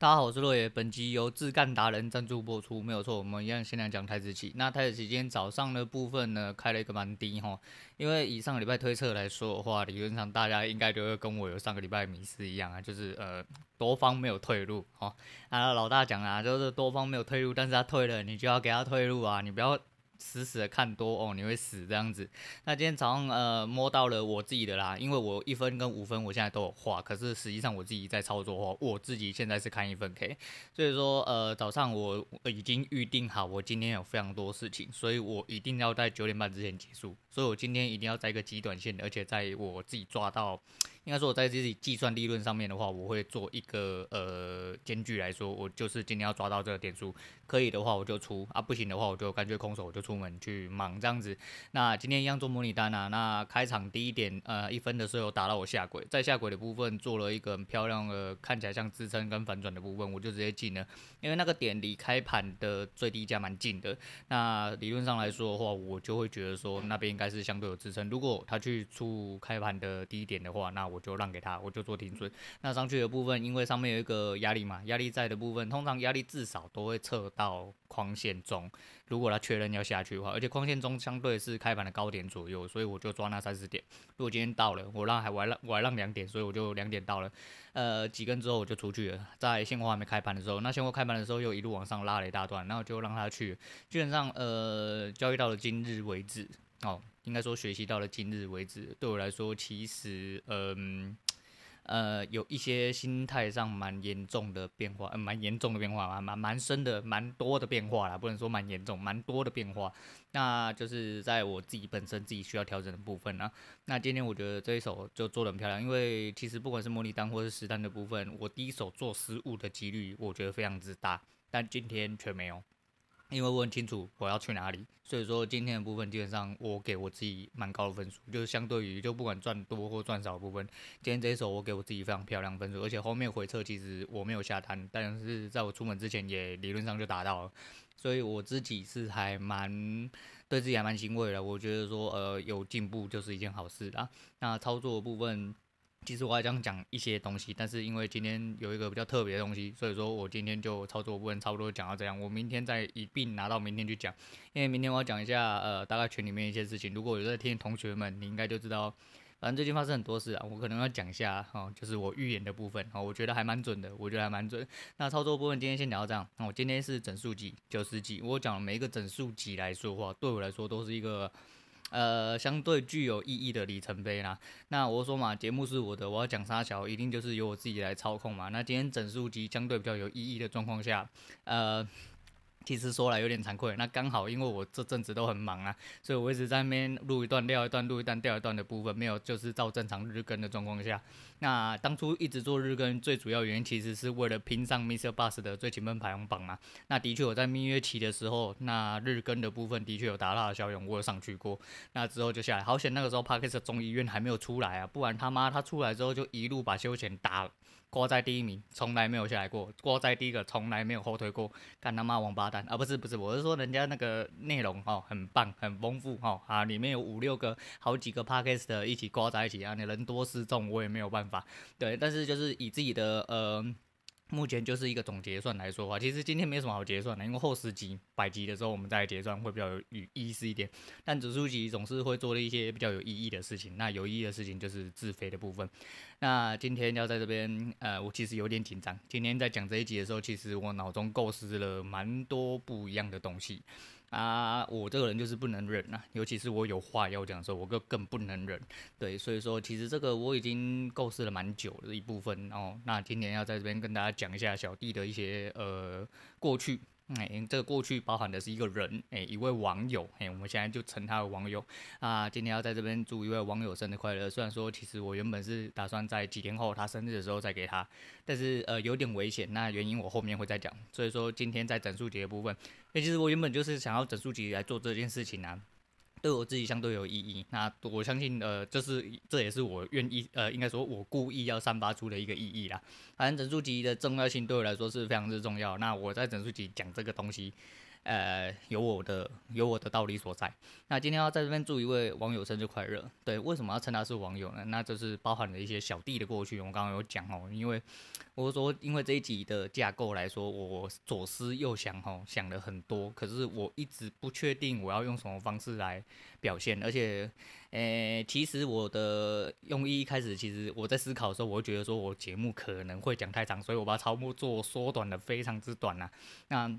大家好，我是洛野。本集由自干达人赞助播出，没有错。我们一样先来讲台子期。那台子期今天早上的部分呢，开了一个蛮低哈。因为以上个礼拜推测来说的话，理论上大家应该都会跟我有上个礼拜迷思一样啊，就是呃多方没有退路哈。啊，老大讲啊，就是多方没有退路，但是他退了，你就要给他退路啊，你不要。死死的看多哦，你会死这样子。那今天早上呃摸到了我自己的啦，因为我一分跟五分我现在都有画，可是实际上我自己在操作的话，我自己现在是看一分 K，所以说呃早上我已经预定好，我今天有非常多事情，所以我一定要在九点半之前结束，所以我今天一定要在一个极短线，而且在我自己抓到。应该说我在自己计算利润上面的话，我会做一个呃间距来说，我就是今天要抓到这个点数，可以的话我就出啊，不行的话我就干脆空手我就出门去忙这样子。那今天一样做模拟单啊，那开场第一点呃一分的时候打到我下轨，在下轨的部分做了一个很漂亮的看起来像支撑跟反转的部分，我就直接进了，因为那个点离开盘的最低价蛮近的。那理论上来说的话，我就会觉得说那边应该是相对有支撑。如果他去出开盘的低点的话，那我。我就让给他，我就做停损。那上去的部分，因为上面有一个压力嘛，压力在的部分，通常压力至少都会测到框线中。如果他确认要下去的话，而且框线中相对是开盘的高点左右，所以我就抓那三十点。如果今天到了，我让还我还让我还让两点，所以我就两点到了。呃，几根之后我就出去了。在现货还没开盘的时候，那现货开盘的时候又一路往上拉了一大段，然后就让他去。基本上，呃，交易到了今日为止。哦，应该说学习到了今日为止，对我来说，其实，嗯，呃，有一些心态上蛮严重的变化，嗯，蛮严重的变化，蛮蛮蛮深的，蛮多的变化啦，不能说蛮严重，蛮多的变化。那就是在我自己本身自己需要调整的部分啊。那今天我觉得这一手就做得很漂亮，因为其实不管是模拟单或是实单的部分，我第一手做失误的几率我觉得非常之大，但今天却没有。因为我很清楚我要去哪里，所以说今天的部分基本上我给我自己蛮高的分数，就是相对于就不管赚多或赚少的部分，今天这一手我给我自己非常漂亮分数，而且后面回撤其实我没有下单，但是在我出门之前也理论上就达到了，所以我自己是还蛮对自己还蛮欣慰的，我觉得说呃有进步就是一件好事啦。那操作部分。其实我还想讲一些东西，但是因为今天有一个比较特别的东西，所以说我今天就操作部分差不多讲到这样。我明天再一并拿到明天去讲，因为明天我要讲一下呃大概群里面一些事情。如果有在听同学们，你应该就知道，反正最近发生很多事啊，我可能要讲一下哦，就是我预言的部分哦，我觉得还蛮准的，我觉得还蛮准。那操作部分今天先聊到这样，那我今天是整数集九十集，我讲每一个整数集来说话，对我来说都是一个。呃，相对具有意义的里程碑啦。那我说嘛，节目是我的，我要讲沙小，一定就是由我自己来操控嘛。那今天整数集相对比较有意义的状况下，呃。其实说来有点惭愧，那刚好因为我这阵子都很忙啊，所以我一直在那边录一段、撂一段、录一段、撂一段的部分，没有就是照正常日更的状况下。那当初一直做日更，最主要原因其实是为了拼上 Mr. Bus 的最勤奋排行榜嘛。那的确我在蜜月期的时候，那日更的部分的确有达到的效用，我有上去过。那之后就下来，好险那个时候 Parkes 中医院还没有出来啊，不然他妈他出来之后就一路把休闲打。挂在第一名，从来没有下来过；挂在第一个，从来没有后退过。干他妈王八蛋啊！不是不是，我是说人家那个内容哦，很棒，很丰富哦啊，里面有五六个、好几个 podcast 一起挂在一起啊，你人多势众，我也没有办法。对，但是就是以自己的呃。目前就是一个总结算来说的话，其实今天没什么好结算的，因为后十集、百集的时候我们再结算会比较有意思一点。但指数集总是会做了一些比较有意义的事情，那有意义的事情就是自肥的部分。那今天要在这边，呃，我其实有点紧张。今天在讲这一集的时候，其实我脑中构思了蛮多不一样的东西。啊，我这个人就是不能忍啊，尤其是我有话要讲的时候，我更更不能忍。对，所以说其实这个我已经构思了蛮久的一部分哦。那今天要在这边跟大家讲一下小弟的一些呃过去。哎，这个过去包含的是一个人，哎，一位网友，哎，我们现在就称他为网友啊。今天要在这边祝一位网友生日快乐。虽然说，其实我原本是打算在几天后他生日的时候再给他，但是呃有点危险。那原因我后面会再讲。所以说，今天在整数节的部分，哎，其实我原本就是想要整数集来做这件事情啊。对我自己相对有意义，那我相信，呃，这是这也是我愿意，呃，应该说我故意要散发出的一个意义啦。反正整数集的重要性对我来说是非常之重要。那我在整数集讲这个东西，呃，有我的有我的道理所在。那今天要在这边祝一位网友生日快乐。对，为什么要称他是网友呢？那就是包含了一些小弟的过去。我刚刚有讲哦，因为我说，因为这一集的架构来说，我左思右想哦，想了很多。可是我一直不确定我要用什么方式来表现。而且，呃，其实我的用意一开始，其实我在思考的时候，我会觉得说我节目可能会讲太长，所以我把它超做缩短的非常之短呐。那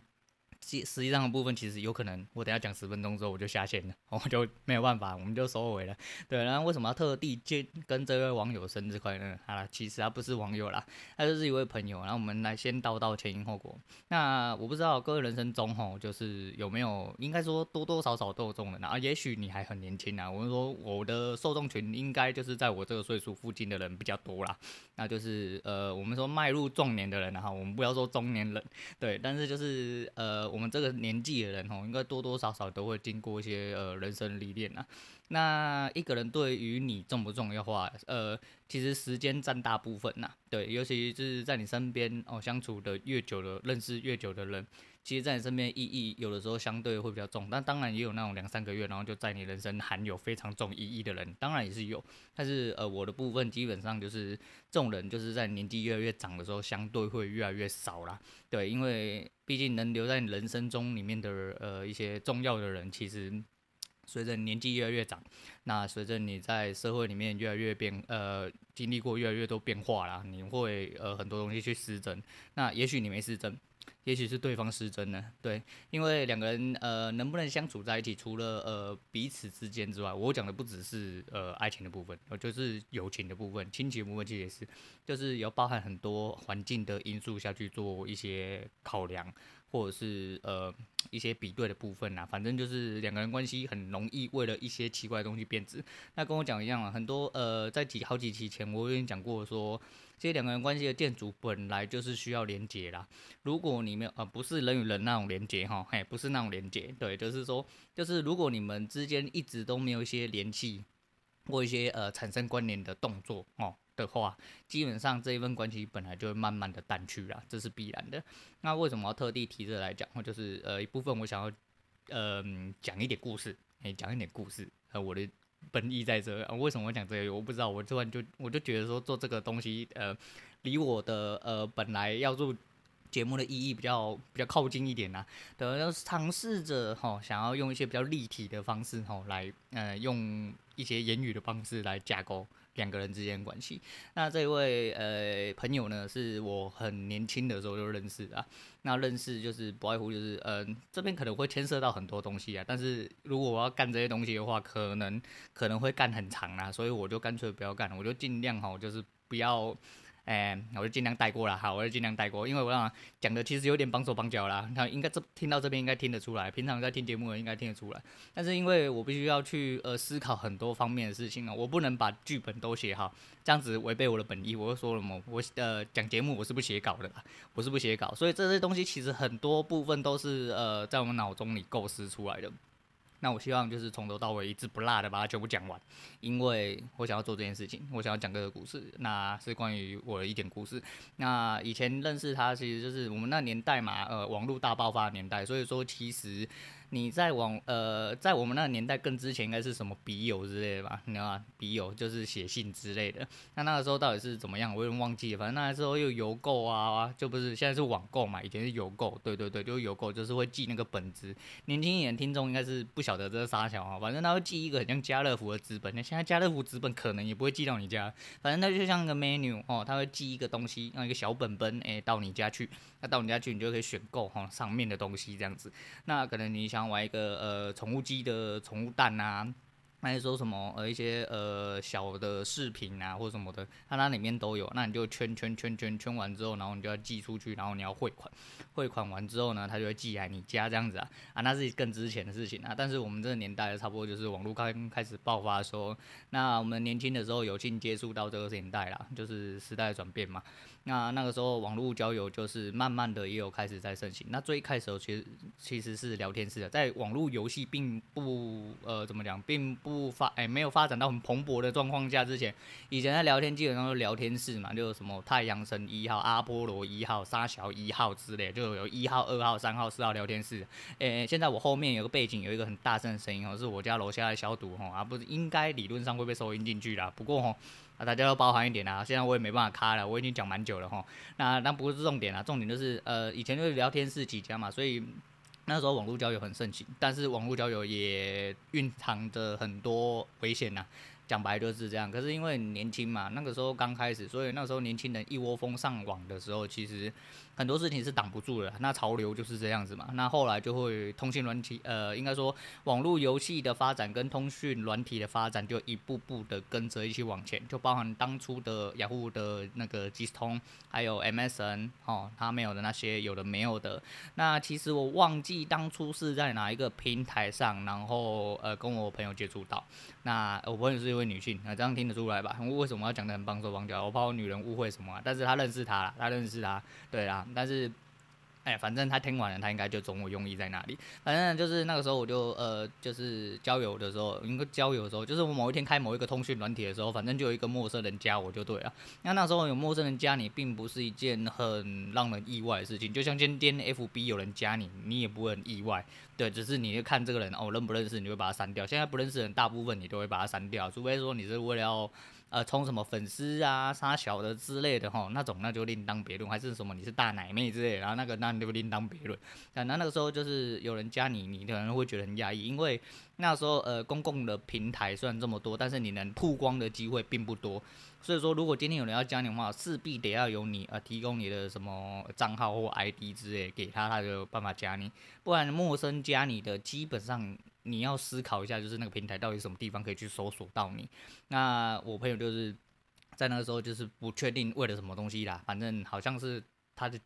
实实际上的部分其实有可能，我等下讲十分钟之后我就下线了，我就没有办法，我们就收尾了。对，然后为什么要特地接跟这位网友生日快乐？好了，其实他不是网友啦，他就是一位朋友。然后我们来先道道前因后果。那我不知道各位人生中吼，就是有没有，应该说多多少少都有这种人啊。也许你还很年轻啊，我们说我的受众群应该就是在我这个岁数附近的人比较多啦。那就是呃，我们说迈入壮年的人哈，我们不要说中年人，对，但是就是呃。我们这个年纪的人哦，应该多多少少都会经过一些呃人生历练啊。那一个人对于你重不重要的话，呃，其实时间占大部分呐。对，尤其是在你身边哦，相处的越久的，认识越久的人。其实，在你身边意义有的时候相对会比较重，但当然也有那种两三个月，然后就在你人生含有非常重意义的人，当然也是有。但是，呃，我的部分基本上就是这种人，就是在年纪越来越长的时候，相对会越来越少啦。对，因为毕竟能留在你人生中里面的呃一些重要的人，其实随着年纪越来越长，那随着你在社会里面越来越变，呃，经历过越来越多变化啦，你会呃很多东西去失真。那也许你没失真。也许是对方失真呢，对，因为两个人呃能不能相处在一起，除了呃彼此之间之外，我讲的不只是呃爱情的部分，呃就是友情的部分、亲情部分，其实也是，就是有包含很多环境的因素下去做一些考量，或者是呃一些比对的部分呐，反正就是两个人关系很容易为了一些奇怪的东西变质。那跟我讲一样啊，很多呃在几好几期前我已经讲过说。这两个人关系的建筑本来就是需要连接啦。如果你们，呃，不是人与人那种连接哈，嘿，不是那种连接，对，就是说，就是如果你们之间一直都没有一些联系或一些呃产生关联的动作哦的话，基本上这一份关系本来就会慢慢的淡去啦，这是必然的。那为什么要特地提这来讲？或就是呃一部分我想要呃讲一点故事，哎，讲一点故事，呃，我的。本意在这，啊，为什么我讲这个？我不知道，我突然就我就觉得说做这个东西，呃，离我的呃本来要做节目的意义比较比较靠近一点呐，等要尝试着哈，想要用一些比较立体的方式哈，来呃用一些言语的方式来架构。两个人之间关系，那这位呃朋友呢，是我很年轻的时候就认识的啊。那认识就是不外乎就是，嗯、这边可能会牵涉到很多东西啊。但是如果我要干这些东西的话，可能可能会干很长啊，所以我就干脆不要干，我就尽量哈，就是不要。哎，我就尽量带过了，好，我就尽量带过，因为我讲讲的其实有点绑手绑脚啦，那应该这听到这边应该听得出来，平常在听节目的应该听得出来，但是因为我必须要去呃思考很多方面的事情啊，我不能把剧本都写好，这样子违背我的本意。我就说了嘛，我呃讲节目我是不写稿的啦，我是不写稿，所以这些东西其实很多部分都是呃在我们脑中里构思出来的。那我希望就是从头到尾一字不落的把它全部讲完，因为我想要做这件事情，我想要讲个故事，那是关于我的一点故事。那以前认识他，其实就是我们那年代嘛，呃，网络大爆发的年代，所以说其实。你在网呃，在我们那个年代更之前，应该是什么笔友之类的吧？你知道吗？笔友就是写信之类的。那那个时候到底是怎么样？我有点忘记了。反正那个时候又邮购啊，就不是现在是网购嘛。以前是邮购，对对对，就是邮购，就是会寄那个本子。年轻一点听众应该是不晓得这是啥小啊。反正他会寄一个很像家乐福的纸本。那现在家乐福纸本可能也不会寄到你家。反正它就像个 menu 哦，他会寄一个东西，用一个小本本诶到你家去。那到你家去，你就可以选购哈上面的东西这样子。那可能你想。玩一个呃宠物鸡的宠物蛋啊，还是说什么呃一些呃小的饰品啊或者什么的，它那里面都有。那你就圈圈圈圈圈完之后，然后你就要寄出去，然后你要汇款，汇款完之后呢，它就会寄来你家这样子啊啊，那是更值钱的事情啊。但是我们这个年代差不多就是网络刚开始爆发的时候，那我们年轻的时候有幸接触到这个年代啦，就是时代的转变嘛。那那个时候网络交友就是慢慢的也有开始在盛行。那最开始其实其实是聊天室的，在网络游戏并不呃怎么讲，并不不发哎、没有发展到很蓬勃的状况下之前，以前在聊天基本上都聊天室嘛，就有什么太阳神一号、阿波罗一号、沙小一号之类，就有一号、二号、三号、四号聊天室。哎、现在我后面有个背景有一个很大声的声音哦，是我家楼下的消毒哦，而不是应该理论上会被收音进去啦。不过哦，啊大家都包含一点啦，现在我也没办法卡了，我已经讲蛮久了哈。那那不是重点啦，重点就是呃以前就是聊天室几家嘛，所以。那时候网络交友很盛行，但是网络交友也蕴藏着很多危险呐。讲白就是这样。可是因为年轻嘛，那个时候刚开始，所以那时候年轻人一窝蜂上网的时候，其实。很多事情是挡不住的，那潮流就是这样子嘛。那后来就会通讯软体，呃，应该说网络游戏的发展跟通讯软体的发展，就一步步的跟着一起往前。就包含当初的雅虎的那个即时通，还有 MSN，哦，它没有的那些，有的没有的。那其实我忘记当初是在哪一个平台上，然后呃跟我朋友接触到。那我朋友是一位女性，那这样听得出来吧？我为什么要讲的很帮手帮脚？我怕我女人误会什么啊？但是她认识他啦，她认识他，对啦。但是，哎，反正他听完了，他应该就懂我用意在哪里。反正就是那个时候，我就呃，就是交友的时候，应该交友的时候，就是我某一天开某一个通讯软体的时候，反正就有一个陌生人加我就对了。那那时候有陌生人加你，并不是一件很让人意外的事情。就像今天 FB 有人加你，你也不会很意外，对，只是你就看这个人哦，认不认识，你会把他删掉。现在不认识的人，大部分你都会把他删掉，除非说你是为了要。呃，充什么粉丝啊、杀小的之类的吼，那种那就另当别论，还是什么你是大奶妹之类的，然后那个那就另当别论。那那个时候就是有人加你，你可能会觉得很压抑，因为那时候呃公共的平台虽然这么多，但是你能曝光的机会并不多。所以说，如果今天有人要加你的话，势必得要有你呃提供你的什么账号或 ID 之类给他，他就有办法加你。不然陌生加你的，基本上。你要思考一下，就是那个平台到底什么地方可以去搜索到你。那我朋友就是在那个时候就是不确定为了什么东西啦，反正好像是他的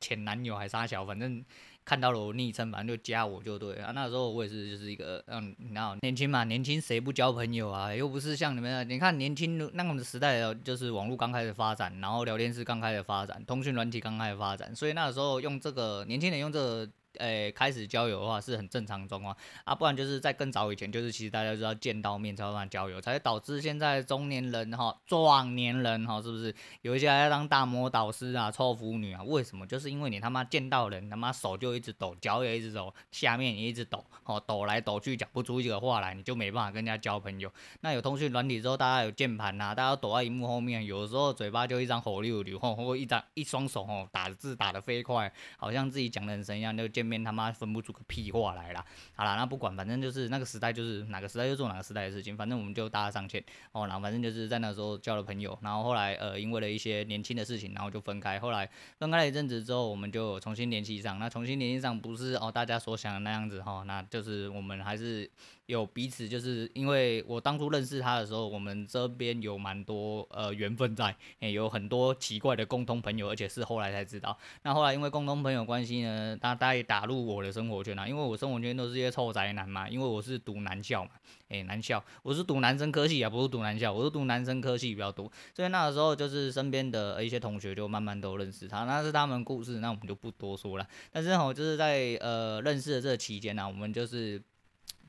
前男友还是啥小，反正看到了我昵称，反正就加我就对啊。那时候我也是就是一个嗯，你知道年轻嘛，年轻谁不交朋友啊？又不是像你们，你看年轻那个时代就是网络刚开始发展，然后聊天室刚开始发展，通讯软体刚开始发展，所以那时候用这个年轻人用这个。诶、开始交友的话是很正常的状况啊，不然就是在更早以前，就是其实大家都要见到面才会交友，才会导致现在中年人哈、壮年人哈，是不是有一些还要当大魔导师啊、臭腐女啊？为什么？就是因为你他妈见到人，他妈手就一直抖，脚也一直抖，下面也一直抖，哦，抖来抖去讲不出一个话来，你就没办法跟人家交朋友。那有通讯软体之后，大家有键盘呐，大家躲在荧幕后面，有时候嘴巴就一张火溜溜，或或一张一双手哦，打字打得飞快，好像自己讲的很神一样，就见面他妈分不。出个屁话来啦！好啦，那不管，反正就是那个时代，就是哪个时代就做哪个时代的事情。反正我们就大家上线哦，然后反正就是在那时候交了朋友，然后后来呃，因为了一些年轻的事情，然后就分开。后来分开了一阵子之后，我们就重新联系上。那重新联系上不是哦大家所想的那样子哈、哦，那就是我们还是。有彼此，就是因为我当初认识他的时候，我们这边有蛮多呃缘分在，欸，有很多奇怪的共同朋友，而且是后来才知道。那后来因为共同朋友关系呢，他他也打入我的生活圈啊，因为我生活圈都是一些臭宅男嘛，因为我是读男校嘛，欸，男校，我是读男生科系啊，不是读男校，我是读男生科系比较多，所以那个时候就是身边的一些同学就慢慢都认识他，那是他们故事，那我们就不多说了。但是吼，就是在呃认识的这期间呢，我们就是。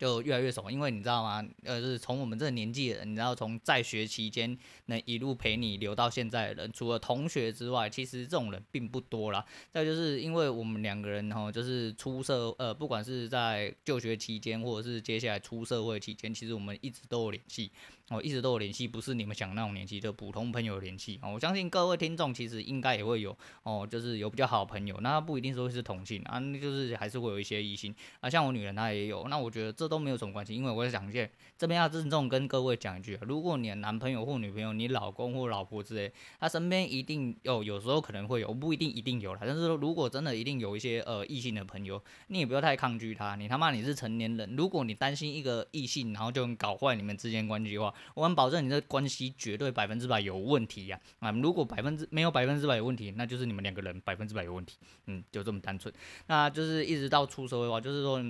就越来越熟，因为你知道吗？呃，就是从我们这个年纪的人，你知道，从在学期间能一路陪你留到现在的人，除了同学之外，其实这种人并不多啦。再就是因为我们两个人哈，就是出社，呃，不管是在就学期间，或者是接下来出社会期间，其实我们一直都有联系。哦，一直都有联系，不是你们想那种联系，就普通朋友联系。哦，我相信各位听众其实应该也会有哦，就是有比较好朋友，那不一定说是同性啊，那就是还是会有一些异性啊，像我女人她也有。那我觉得这都没有什么关系，因为我想讲，这边要郑重跟各位讲一句，如果你的男朋友或女朋友、你老公或老婆之类，他身边一定有，有时候可能会有，不一定一定有啦。但是说如果真的一定有一些呃异性的朋友，你也不要太抗拒他。你他妈你是成年人，如果你担心一个异性，然后就能搞坏你们之间关系的话，我们保证你的关系绝对百分之百有问题呀！啊，如果百分之没有百分之百有问题，那就是你们两个人百分之百有问题。嗯，就这么单纯。那就是一直到出社会的话，就是说。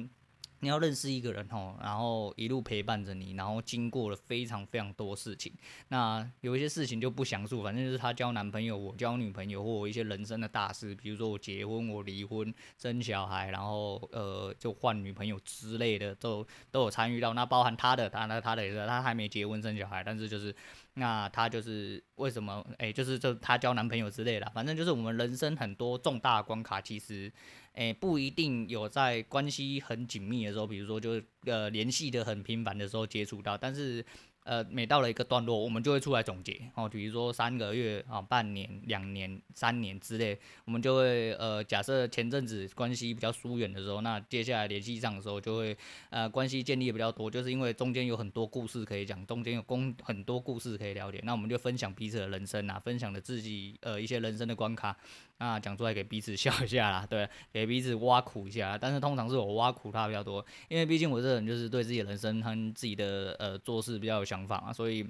你要认识一个人吼，然后一路陪伴着你，然后经过了非常非常多事情。那有一些事情就不详述，反正就是他交男朋友，我交女朋友，或我一些人生的大事，比如说我结婚、我离婚、生小孩，然后呃就换女朋友之类的，都都有参与到。那包含他的，他那他的也是，他还没结婚生小孩，但是就是那她就是为什么哎，就是就她交男朋友之类的，反正就是我们人生很多重大关卡，其实。哎、不一定有在关系很紧密的时候，比如说就呃联系的很频繁的时候接触到，但是。呃，每到了一个段落，我们就会出来总结。哦，比如说三个月啊、半年、两年、三年之类，我们就会呃，假设前阵子关系比较疏远的时候，那接下来联系上的时候，就会呃关系建立的比较多，就是因为中间有很多故事可以讲，中间有公很多故事可以了解，那我们就分享彼此的人生啊，分享了自己呃一些人生的关卡，啊讲出来给彼此笑一下啦，对，给彼此挖苦一下，但是通常是我挖苦他比较多，因为毕竟我这个人就是对自己的人生和自己的呃做事比较有。想法嘛，所以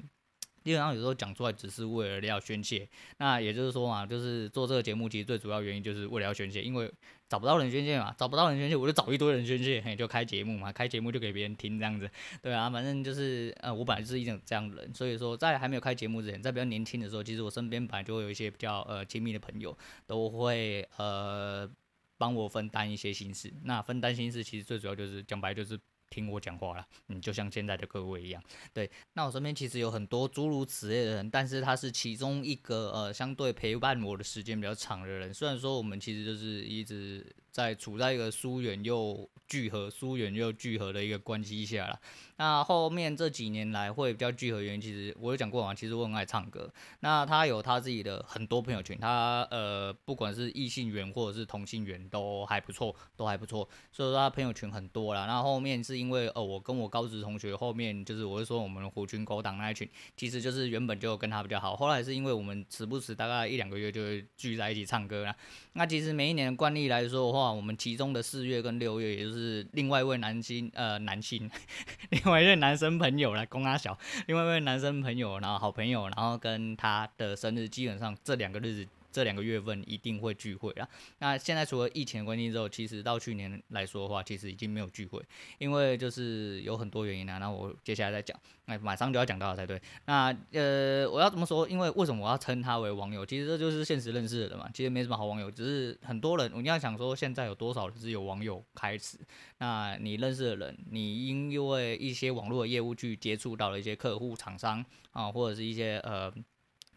基本上有时候讲出来只是为了要宣泄。那也就是说嘛，就是做这个节目其实最主要原因就是为了要宣泄，因为找不到人宣泄嘛，找不到人宣泄，我就找一堆人宣泄，嘿，就开节目嘛，开节目就给别人听这样子，对啊，反正就是呃，我本来就是一种这样的人，所以说在还没有开节目之前，在比较年轻的时候，其实我身边本来就会有一些比较呃亲密的朋友，都会呃帮我分担一些心事。那分担心事其实最主要就是讲白就是。听我讲话了，嗯，就像现在的各位一样，对。那我身边其实有很多诸如此类的人，但是他是其中一个呃，相对陪伴我的时间比较长的人。虽然说我们其实就是一直在处在一个疏远又聚合、疏远又聚合的一个关系下啦。那后面这几年来会比较聚合原因，其实我有讲过啊，其实我很爱唱歌。那他有他自己的很多朋友圈，他呃不管是异性缘或者是同性缘都还不错，都还不错。所以说他朋友圈很多啦。那后面是因为呃我跟我高职同学后面就是我是说我们狐群狗党那一群，其实就是原本就跟他比较好。后来是因为我们时不时大概一两个月就会聚在一起唱歌啦。那其实每一年的惯例来说的话，我们其中的四月跟六月，也就是另外一位男星呃男星。另一位男生朋友来供阿小，另外一位男生朋友，然后好朋友，然后跟他的生日，基本上这两个日子。这两个月份一定会聚会啊。那现在除了疫情的关系之后，其实到去年来说的话，其实已经没有聚会，因为就是有很多原因啊。那我接下来再讲，那马上就要讲到了才对。那呃，我要怎么说？因为为什么我要称他为网友？其实这就是现实认识的人嘛。其实没什么好网友，只是很多人，我要想说，现在有多少人是有网友开始？那你认识的人，你因为一些网络的业务去接触到了一些客户、厂商啊，或者是一些呃。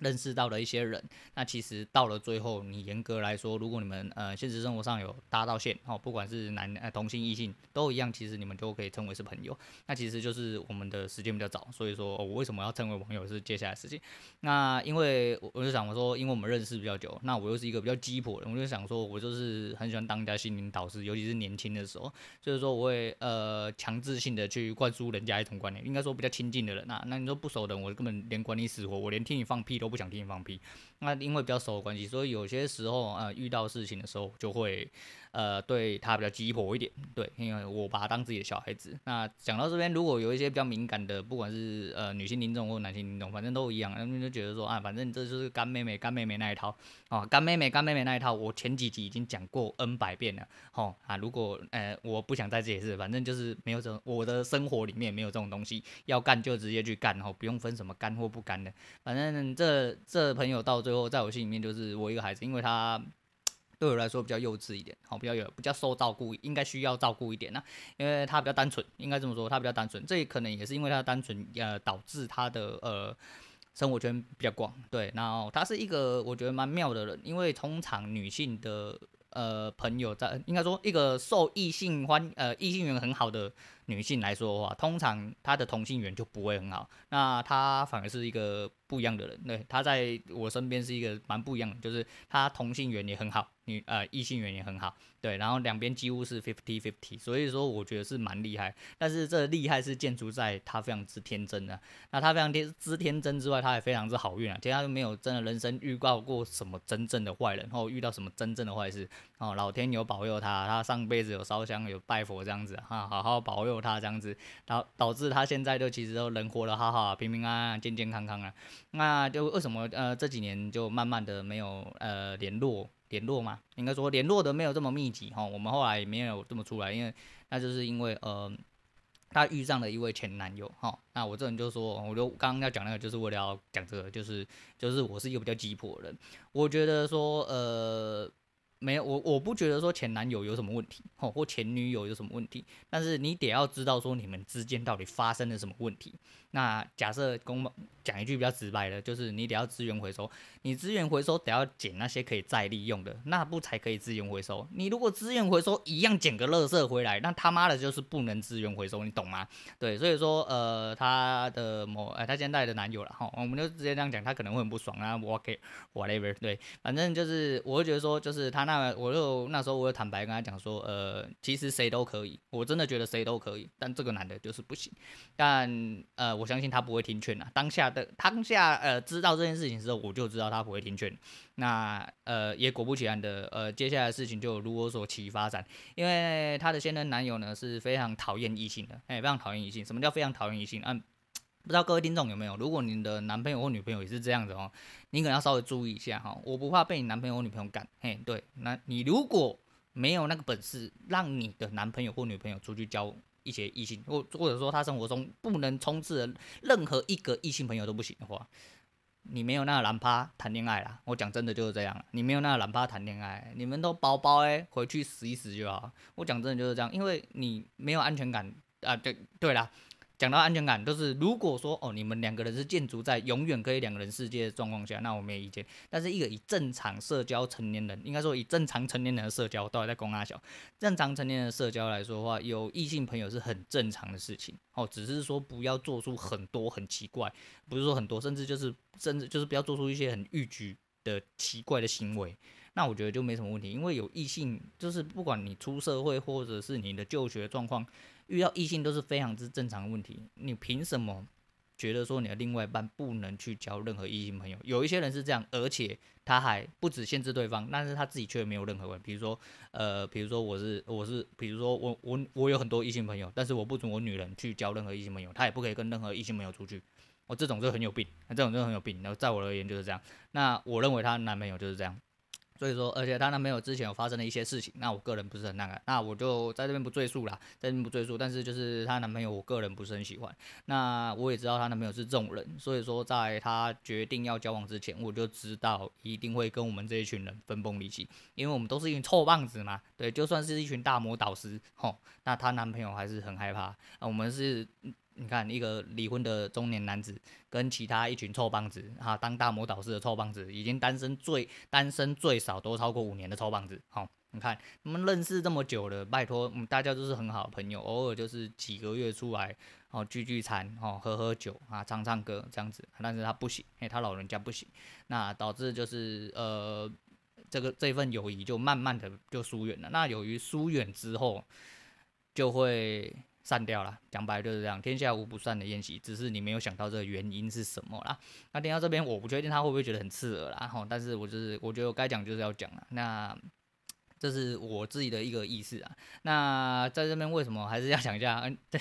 认识到的一些人，那其实到了最后，你严格来说，如果你们呃现实生活上有搭到线哦，不管是男呃同性异性都一样，其实你们都可以称为是朋友。那其实就是我们的时间比较早，所以说、我为什么要称为网友是接下来的事情。那因为我就想我说，因为我们认识比较久，那我又是一个比较鸡婆的，我就想说我就是很喜欢当人家心灵导师，尤其是年轻的时候，所以说我会呃强制性的去灌输人家一种观念，应该说比较亲近的人啊，那你说不熟的人，我根本连管你死活，我连听你放屁都都不想听你放屁，那因为比较熟的关系，所以有些时候呃遇到事情的时候就会。呃，对他比较鸡婆一点，对，因为我把他当自己的小孩子。那讲到这边，如果有一些比较敏感的，不管是呃女性听众或男性听众，反正都一样，他们就觉得说啊，反正这就是干妹妹、干妹妹那一套啊，干妹妹、干妹妹那一套，我前几集已经讲过 N 百遍了，吼啊，如果呃我不想再解释，反正就是没有这种，我的生活里面没有这种东西，要干就直接去干，吼，不用分什么干或不干的，反正这这朋友到最后后在我心里面就是我一个孩子，因为他。对我来说比较幼稚一点，好，比较有比较受照顾，应该需要照顾一点呢、因为他比较单纯，应该这么说，他比较单纯，这也可能也是因为他单纯，呃，导致他的呃生活圈比较广，对，然后他是一个我觉得蛮妙的人，因为通常女性的呃朋友在，应该说一个受异性欢呃异性缘很好的女性来说的话，通常她的同性缘就不会很好，那她反而是一个不一样的人，对，她在我身边是一个蛮不一样的，就是她同性缘也很好。女呃异性缘也很好，对，然后两边几乎是 fifty fifty，所以说我觉得是蛮厉害。但是这厉害是建筑在她非常之天真的，那她非常天之天真之外，她也非常之好运啊。其实他都没有真的人生遇到过什么真正的坏人，或遇到什么真正的坏事哦。老天有保佑他，他上辈子有烧香有拜佛这样子啊，好好保佑他这样子，导导致他现在就其实都人活得好好，平平安安，健健康康啊。那就为什么呃这几年就慢慢的没有呃联络？联络嘛，应该说联络的没有这么密集哈。我们后来也没有这么出来，因为那就是因为呃，他遇上了一位前男友哈。那我这人就说，我就刚刚要讲那个，就是为了要讲这个，就是就是我是一个比较急迫的人，我觉得说呃。没有我，我不觉得说前男友有什么问题，吼，或前女友有什么问题，但是你得要知道说你们之间到底发生了什么问题。那假设公讲一句比较直白的，就是你得要资源回收，你资源回收得要捡那些可以再利用的，那不才可以资源回收。你如果资源回收一样捡个垃圾回来，那他妈的就是不能资源回收，你懂吗？对，所以说呃，他的某呃，他现在的男友了，哈，我们就直接这样讲，他可能会很不爽啊，我给 whatever，对，反正就是我会觉得说，就是他那。那我就那时候我就坦白跟他讲说，呃，其实谁都可以，我真的觉得谁都可以，但这个男的就是不行。但呃，我相信他不会听劝呐。当下的当下呃，知道这件事情之后，我就知道他不会听劝。那呃，也果不其然的，呃，接下来的事情就如我所期发展。因为他的现任男友呢是非常讨厌异性的，哎，非常讨厌异性。什么叫非常讨厌异性？嗯。不知道各位听众有没有？如果你的男朋友或女朋友也是这样子哦，你可能要稍微注意一下哈。我不怕被你男朋友或女朋友干，嘿，对，那你如果没有那个本事，让你的男朋友或女朋友出去交一些异性，或或者说他生活中不能充斥任何一个异性朋友都不行的话，你没有那个懒趴谈恋爱啦。我讲真的就是这样，你没有那个懒趴谈恋爱，你们都包包哎，回去死一死就好。我讲真的就是这样，因为你没有安全感啊。对对啦。讲到安全感，就是如果说哦，你们两个人是建筑在永远可以两个人世界的状况下，那我没意见。但是一个以正常社交成年人，应该说以正常成年人的社交，到底在公阿小。正常成年人的社交来说的话，有异性朋友是很正常的事情哦，只是说不要做出很多很奇怪，不是说很多，甚至就是甚至就是不要做出一些很逾矩的奇怪的行为。那我觉得就没什么问题，因为有异性，就是不管你出社会或者是你的就学状况。遇到异性都是非常之正常的问题，你凭什么觉得说你的另外一半不能去交任何异性朋友？有一些人是这样，而且他还不止限制对方，但是他自己却没有任何问题。比如说，呃，比如说我是我是，比如说我我我有很多异性朋友，但是我不准我女人去交任何异性朋友，她也不可以跟任何异性朋友出去。我这种就很有病，那这种就很有病。然后在我而言就是这样。那我认为她男朋友就是这样。所以说，而且她男朋友之前有发生的一些事情，那我个人不是很那个，那我就在这边不赘述啦，在这边不赘述。但是就是她男朋友，我个人不是很喜欢。那我也知道她男朋友是这种人，所以说在她决定要交往之前，我就知道一定会跟我们这一群人分崩离析，因为我们都是一群臭棒子嘛。对，就算是一群大魔导师，吼，那她男朋友还是很害怕。那我们是。你看，一个离婚的中年男子跟其他一群臭棒子哈，当大魔导师的臭棒子，已经单身最单身最少都超过五年的臭棒子，好，你看，我们认识这么久了，拜托，嗯，大家都是很好的朋友，偶尔就是几个月出来哦聚聚餐哦喝喝酒啊唱唱歌这样子，但是他不行，哎，他老人家不行，那导致就是呃这个这份友谊就慢慢的就疏远了，那由于疏远之后就会。散掉了，讲白就是这样，天下无不散的宴席，只是你没有想到这个原因是什么啦。那听到这边，我不确定他会不会觉得很刺耳啦，哈，但是我就是我觉得我该讲就是要讲了，那这是我自己的一个意思啊。那在这边为什么还是要讲一下？嗯，对，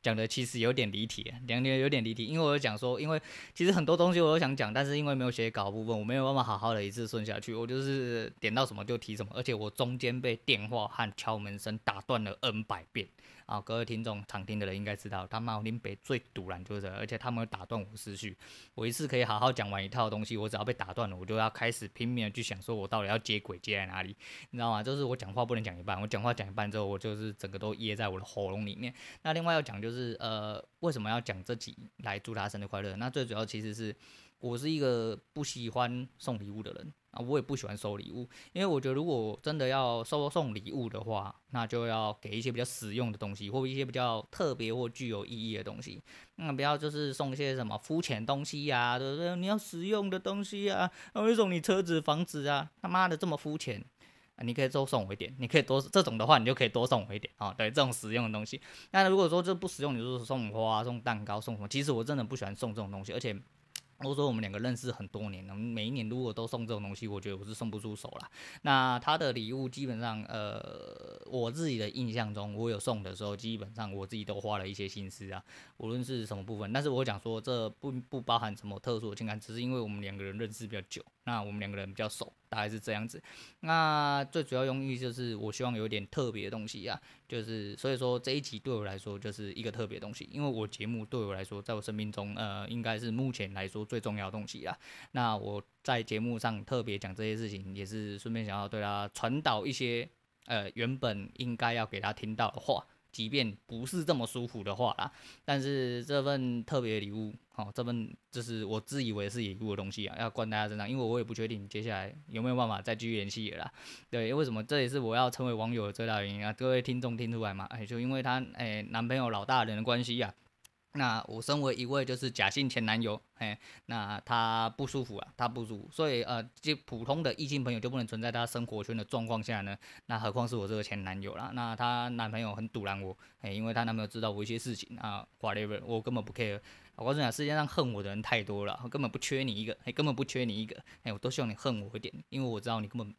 讲的其实有点离题，讲的有点离题，因为我讲说，因为其实很多东西我都想讲，但是因为没有写稿部分，我没有办法好好的一次顺下去，我就是点到什么就提什么，而且我中间被电话和敲门声打断了 N 百遍。啊，各位听众常听的人应该知道，他妈林北最堵拦就是，而且他们会打断我思绪。我一次可以好好讲完一套东西，我只要被打断了，我就要开始拼命的去想，说我到底要接轨接在哪里，你知道吗？就是我讲话不能讲一半，我讲话讲一半之后，我就是整个都噎在我的喉咙里面。那另外要讲就是，呃，为什么要讲这集来祝他生日快乐？那最主要其实是。我是一个不喜欢送礼物的人啊，我也不喜欢收礼物，因为我觉得如果真的要收送礼物的话，那就要给一些比较实用的东西，或一些比较特别或具有意义的东西。那不要就是送一些什么肤浅东西呀、啊，对不对？你要实用的东西啊，我会送你车子、房子啊，他妈的这么肤浅啊！你可以多送我一点，你可以多这种的话，你就可以多送我一点啊。对，这种实用的东西。那如果说这不实用，你就是送花、送蛋糕、送什么？其实我真的不喜欢送这种东西，而且。我说我们两个认识很多年了，每一年如果都送这种东西，我觉得我是送不出手了。那他的礼物基本上，呃，我自己的印象中，我有送的时候，基本上我自己都花了一些心思啊，无论是什么部分。但是我讲说这不不包含什么特殊的情感，只是因为我们两个人认识比较久，那我们两个人比较熟，大概是这样子。那最主要用意就是我希望有点特别的东西啊，就是所以说这一集对我来说就是一个特别东西，因为我节目对我来说，在我生命中呃应该是目前来说最重要的东西啊。那我在节目上特别讲这些事情，也是顺便想要对他传导一些呃原本应该要给他听到的话。即便不是这么舒服的话啦，但是这份特别礼物，好，这份就是我自以为是礼物的东西啊，要灌大家身上，因为我也不确定接下来有没有办法再继续联系了啦。对，为什么这也是我要成为网友的最大原因啊？各位听众听出来吗？哎，就因为她哎男朋友老大人的关系呀。那我身为一位就是假性前男友，嘿，那他不舒服啊，他不舒服，所以呃，就普通的异性朋友就不能存在他生活圈的状况下呢，那何况是我这个前男友啦？那她男朋友很赌烂我，嘿，因为她男朋友知道我一些事情啊，whatever，我根本不 care。我告诉你啊，世界上恨我的人太多了，根本不缺你一个，嘿，根本不缺你一个，嘿，我都希望你恨我一点，因为我知道你根本。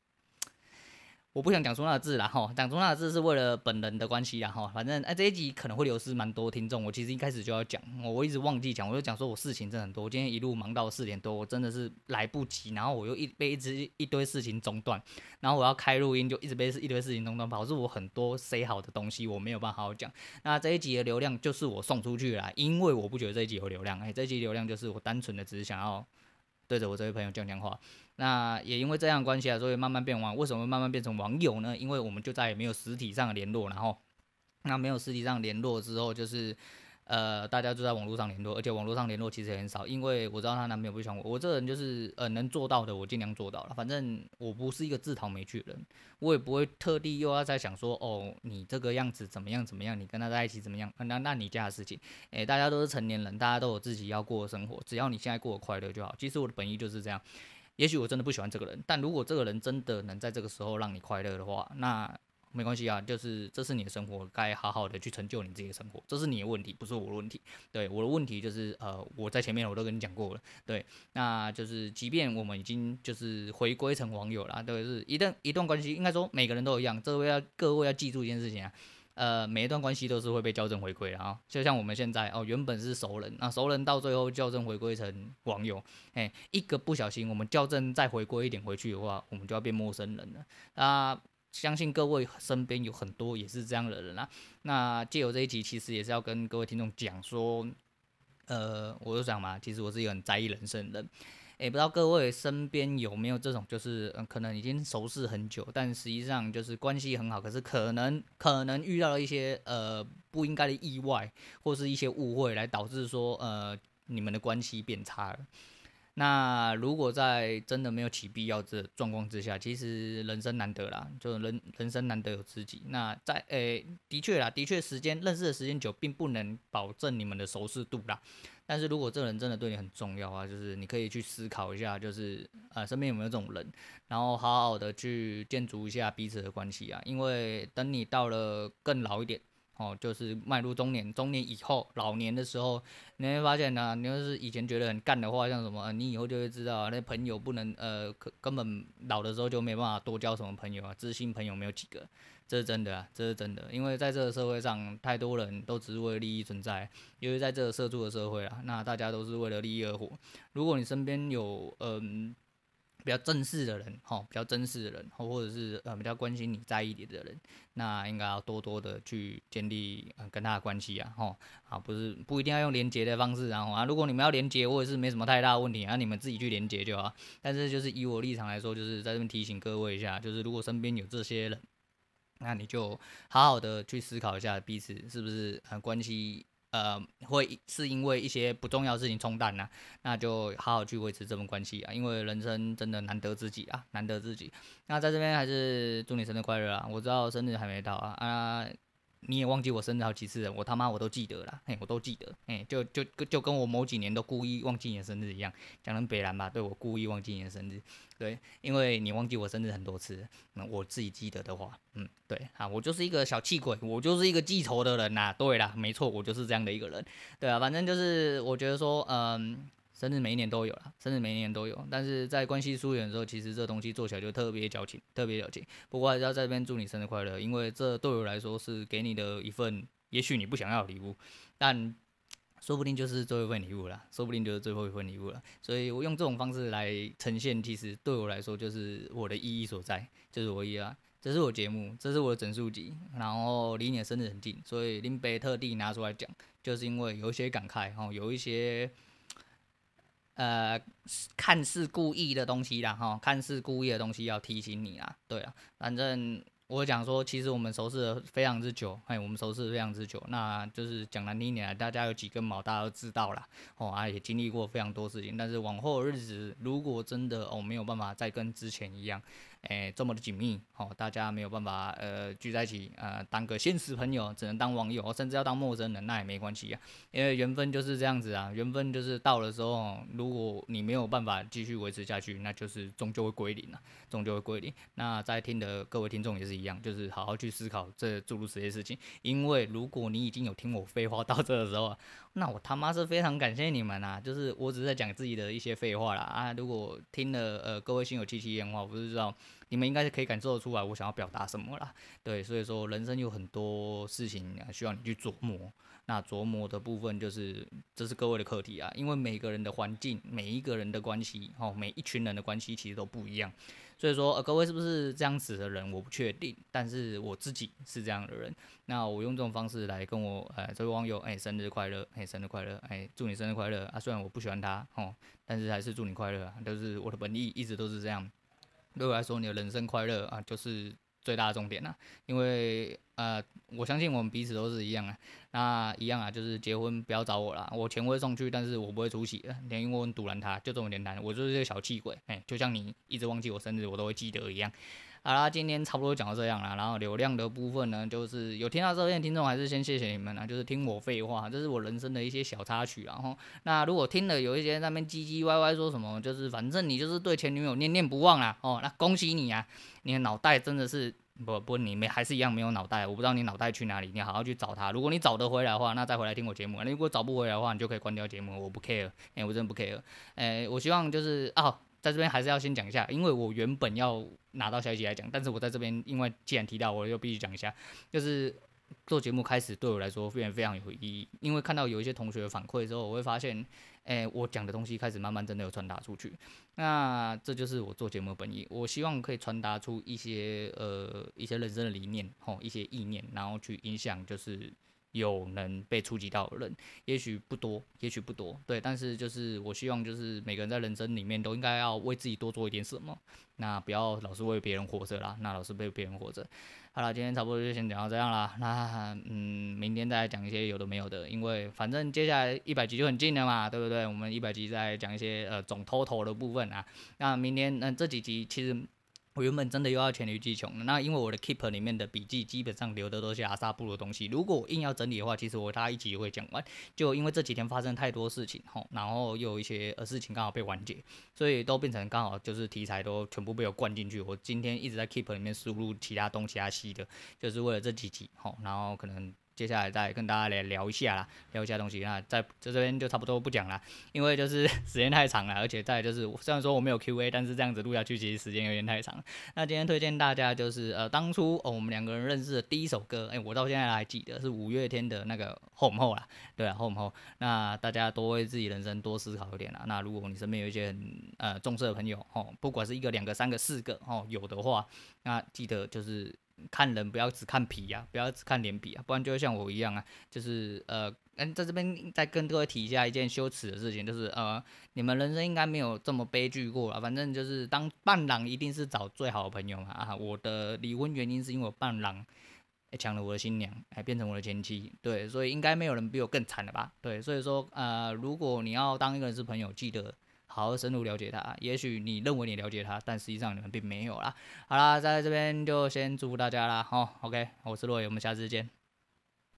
我不想讲出那个字啦，哈，讲出那个字是为了本人的关系啦，哈，反正哎、这一集可能会流失蛮多听众。我其实一开始就要讲，我一直忘记讲，我就讲说我事情真的很多，我今天一路忙到四点多，我真的是来不及，然后我又一被一直一堆事情中断，然后我要开录音就一直被一堆事情中断，导致我很多 say 好的东西我没有办法好好讲。那这一集的流量就是我送出去了，因为我不觉得这一集有流量，哎、这一集流量就是我单纯的只是想要对着我这位朋友讲讲话。那也因为这样关系啊，所以慢慢变网。为什么慢慢变成网友呢？因为我们就再也没有实体上的联络，然后那没有实体上联络之后，就是呃，大家就在网络上联络，而且网络上联络其实也很少，因为我知道她男朋友不喜欢我。我这个人就是呃，能做到的我尽量做到了。反正我不是一个自讨没趣的人，我也不会特地又要再想说哦，你这个样子怎么样怎么样，你跟他在一起怎么样？那那你家的事情，诶，大家都是成年人，大家都有自己要过的生活，只要你现在过得快乐就好。其实我的本意就是这样。也许我真的不喜欢这个人，但如果这个人真的能在这个时候让你快乐的话，那没关系啊，就是这是你的生活，该好好的去成就你自己的生活，这是你的问题，不是我的问题。对，我的问题就是，呃，我在前面我都跟你讲过了，对，那就是即便我们已经就是回归成网友了，对，是一段一段关系，应该说每个人都一样，这位要各位要记住一件事情啊。呃，每一段关系都是会被校正回归的啊，就像我们现在哦，原本是熟人，那熟人到最后校正回归成网友，哎，一个不小心，我们校正再回归一点回去的话，我们就要变陌生人了。啊，相信各位身边有很多也是这样的人啊。那借由这一集，其实也是要跟各位听众讲说，呃，我就想嘛，其实我是一个很在意人生的人。诶、不知道各位身边有没有这种，就是嗯，可能已经熟识很久，但实际上就是关系很好，可是可能可能遇到了一些呃不应该的意外，或是一些误会，来导致说呃你们的关系变差了。那如果在真的没有起必要这状况之下，其实人生难得啦，就人人生难得有知己。那在诶、的确啦，的确时间认识的时间久，并不能保证你们的熟识度啦。但是如果这人真的对你很重要啊，就是你可以去思考一下，就是呃身边有没有这种人，然后好好的去建筑一下彼此的关系啊。因为等你到了更老一点，哦，就是迈入中年，中年以后老年的时候，你会发现呢、你要是以前觉得很干的话，像什么，你以后就会知道、那朋友不能呃，根本老的时候就没办法多交什么朋友啊，知心朋友没有几个。这是真的啊，这是真的，因为在这个社会上，太多人都只是为了利益存在，因为在这个社畜的社会啊，那大家都是为了利益而活。如果你身边有嗯比较正式的人，哈，比较正式的人，或者是呃比较关心你在意你的人，那应该要多多的去建立呃跟他的关系啊，哈，啊不是不一定要用连接的方式，然后啊，如果你们要连结，我也是没什么太大问题，啊你们自己去连接就好。但是就是以我立场来说，就是在这边提醒各位一下，就是如果身边有这些人。那你就好好的去思考一下彼此是不是呃关系呃会是因为一些不重要的事情冲淡呢？那就好好去维持这份关系啊，因为人生真的难得知己啊，难得知己。那在这边还是祝你生日快乐啊！我知道生日还没到啊啊。你也忘记我生日好几次了，我他妈我都记得了，嘿，我都记得，嘿，就就就跟我某几年都故意忘记你的生日一样，讲成北兰吧，对，我故意忘记你的生日，对，因为你忘记我生日很多次，那我自己记得的话，嗯，对，啊，我就是一个小气鬼，我就是一个记仇的人呐，对啦，没错，我就是这样的一个人，对啊，反正就是我觉得说，嗯。生日每一年都有啦，生日每一年都有，但是在关系疏远的时候，其实这东西做起来就特别矫情，特别矫情。不过还是要在这边祝你生日快乐，因为这对我来说是给你的一份，也许你不想要礼物，但说不定就是最后一份礼物了，说不定就是最后一份礼物了。所以我用这种方式来呈现，其实对我来说就是我的意义所在，就是我意义啊。这是我节目，这是我的整数集，然后离你的生日很近，所以林北特地拿出来讲，就是因为有一些感慨哦，有一些呃看似故意的东西啦哈，看似故意的东西要提醒你啦，对啊，反正。我讲说，其实我们熟识的非常之久，哎，我们熟识的非常之久，那就是讲难听一点，大家有几根毛，大家都知道啦。哦，啊，也经历过非常多事情，但是往后日子，如果真的哦没有办法再跟之前一样。诶，这么的紧密，哦，大家没有办法，呃，聚在一起，呃，当个现实朋友，只能当网友，甚至要当陌生人，那也没关系呀，因为缘分就是这样子啊，缘分就是到了时候，如果你没有办法继续维持下去，那就是终究会归零了，终究会归零。那在听的各位听众也是一样，就是好好去思考这诸如此类事情，因为如果你已经有听我废话到这的时候啊。那我他妈是非常感谢你们啊！就是我只是在讲自己的一些废话啦啊！如果听了呃各位心有戚戚焉的话，我不知道你们应该是可以感受得出来我想要表达什么啦。对，所以说人生有很多事情需要你去琢磨。那琢磨的部分就是这是各位的课题啊，因为每个人的环境、每一个人的关系哦，每一群人的关系其实都不一样。所以说，呃，各位是不是这样子的人，我不确定，但是我自己是这样的人。那我用这种方式来跟我，呃，这位网友，哎、生日快乐，哎、生日快乐，哎、祝你生日快乐啊！虽然我不喜欢他，哦，但是还是祝你快乐啊！就是我的本意一直都是这样。对我来说，你的人生快乐啊，就是。最大的重点啦、因为呃，我相信我们彼此都是一样啊，那一样啊，就是结婚不要找我啦，我钱会送去，但是我不会出席的，因为我堵拦他，就这么简单，我就是这个小气鬼，哎，就像你一直忘记我生日，我都会记得一样。好啦，今天差不多讲到这样了，然后流量的部分呢，就是有听到这边的听众，还是先谢谢你们啊，就是听我废话，这是我人生的一些小插曲，然后那如果听了有一些在那边唧唧歪歪说什么，就是反正你就是对前女友念念不忘啦，哦，那恭喜你啊，你的脑袋真的是不不，你没还是一样没有脑袋，我不知道你脑袋去哪里，你好好去找他，如果你找得回来的话，那再回来听我节目，那如果找不回来的话，你就可以关掉节目，我不 care，哎，我真的不 care，哎，我希望就是啊。在这边还是要先讲一下，因为我原本要拿到消息来讲，但是我在这边，因为既然提到，我就必须讲一下，就是做节目开始对我来说非常非常有意义，因为看到有一些同学反馈之后，我会发现，哎、我讲的东西开始慢慢真的有传达出去，那这就是我做节目的本意，我希望可以传达出一些呃一些人生的理念，吼，一些意念，然后去影响就是。有能被触及到的人，也许不多，也许不多，对，但是就是我希望，就是每个人在人生里面都应该要为自己多做一点什么，那不要老是为别人活着啦，那老是为别人活着。好了，今天差不多就先讲到这样啦，那嗯，明天再讲一些有的没有的，因为反正接下来一百集就很近了嘛，对不对？我们一百集再讲一些呃总 total 的部分啊，那明天那、这几集其实。我原本真的又要黔驴技穷了，那因为我的 Keep 里面的笔记基本上留的都是阿萨布的东西，如果我硬要整理的话，其实我大概一集就会讲完。就因为这几天发生太多事情，吼，然后又有一些呃事情刚好被完结，所以都变成刚好就是题材都全部被我灌进去。我今天一直在 Keep 里面输入其他东其他西的，就是为了这几集，吼，然后可能。接下来再跟大家来聊一下啦，聊一下东西。那在在这边就差不多不讲了，因为就是 时间太长了，而且再就是虽然说我没有 Q&A，但是这样子录下去其实时间有点太长。那今天推荐大家就是呃当初哦我们两个人认识的第一首歌，哎、我到现在还记得是五月天的那个 Home Home 啦，对啊 Home Home。那大家多为自己人生多思考一点啦。那如果你身边有一些很呃重视的朋友哦，不管是一个、两个、三个、四个哦有的话，那记得就是。看人不要只看皮呀、啊，不要只看脸皮啊，不然就会像我一样啊，就是呃，嗯，在这边再跟各位提一下一件羞耻的事情，就是呃，你们人生应该没有这么悲剧过了，反正就是当伴郎一定是找最好的朋友嘛啊，我的离婚原因是因为我伴郎抢了我的新娘，还变成我的前妻，对，所以应该没有人比我更惨了吧，对，所以说呃，如果你要当一个人是朋友，记得。好好深入了解他，也许你认为你了解他，但实际上你们并没有啦。好啦，在这边就先祝福大家啦，好，OK，我是洛伟，我们下次见。